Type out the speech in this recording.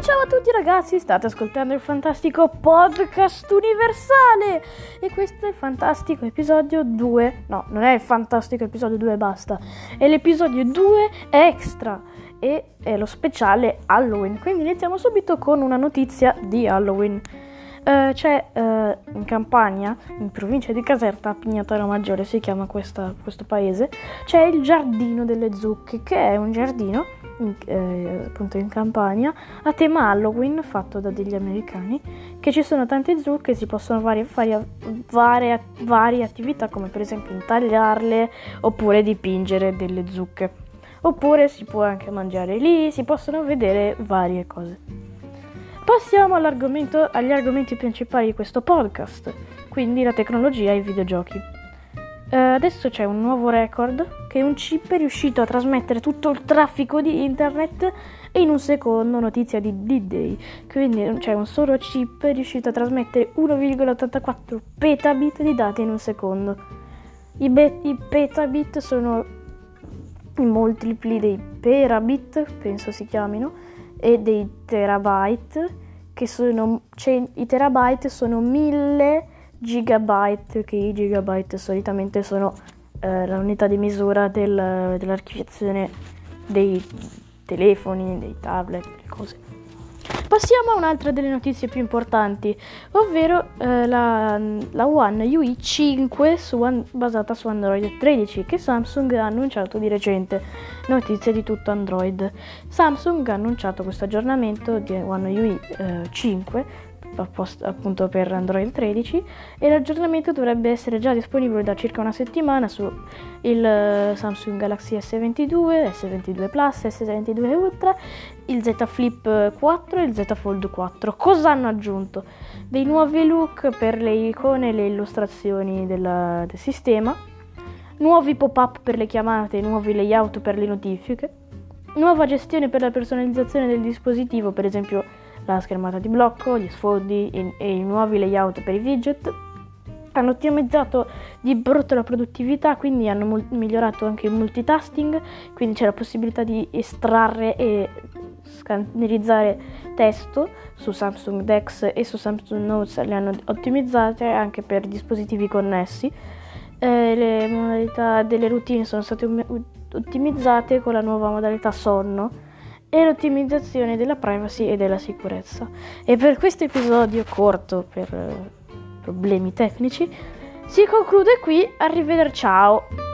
ciao a tutti ragazzi, state ascoltando il fantastico podcast universale. E questo è il fantastico episodio 2, no non è il fantastico episodio 2 basta, è l'episodio 2 extra. E è lo speciale Halloween, quindi iniziamo subito con una notizia di Halloween. Uh, c'è uh, in Campania, in provincia di Caserta, Pignataro Maggiore si chiama questa, questo paese, c'è il Giardino delle Zucche, che è un giardino in, eh, appunto in Campania a tema Halloween fatto da degli americani che ci sono tante zucche si possono fare varie, varie, varie attività come per esempio intagliarle oppure dipingere delle zucche. Oppure si può anche mangiare lì si possono vedere varie cose. Passiamo agli argomenti principali di questo podcast quindi la tecnologia e i videogiochi Uh, adesso c'è un nuovo record che un chip è riuscito a trasmettere tutto il traffico di internet in un secondo, notizia di D-Day. Quindi c'è un solo chip è riuscito a trasmettere 1,84 petabit di dati in un secondo. I, be- i petabit sono i multipli dei terabit, penso si chiamino, e dei terabyte, che sono... Cioè, i terabyte sono mille gigabyte, che i gigabyte solitamente sono eh, l'unità di misura del, dell'archiviazione dei telefoni, dei tablet, le cose. Passiamo a un'altra delle notizie più importanti, ovvero eh, la, la, One UI 5 su, basata su Android 13 che Samsung ha annunciato di recente. Notizie di tutto Android. Samsung ha annunciato questo aggiornamento di One UI eh, 5 appunto per Android 13 e l'aggiornamento dovrebbe essere già disponibile da circa una settimana su il eh, Samsung Galaxy S22, S22 Plus, S22 Ultra, il Z Flip 4 e il Z Fold 4. Cosa hanno aggiunto? Dei nuovi look per le icone e le illustrazioni della, del sistema, nuovi pop-up per le chiamate, nuovi layout per le notifiche, nuova gestione per la personalizzazione del dispositivo, per esempio la schermata di blocco, gli sfondi e, i nuovi layout per i widget. Hanno ottimizzato di brutto la produttività, quindi hanno mul- migliorato anche il multitasking, quindi c'è la possibilità di estrarre e scannerizzare testo su Samsung Dex e su Samsung Notes le hanno ottimizzate anche per dispositivi connessi. Eh, le modalità delle routine sono state ottimizzate con la nuova modalità sonno e l'ottimizzazione della privacy e della sicurezza. E per questo episodio corto per eh, problemi tecnici si conclude qui, arrivederci ciao!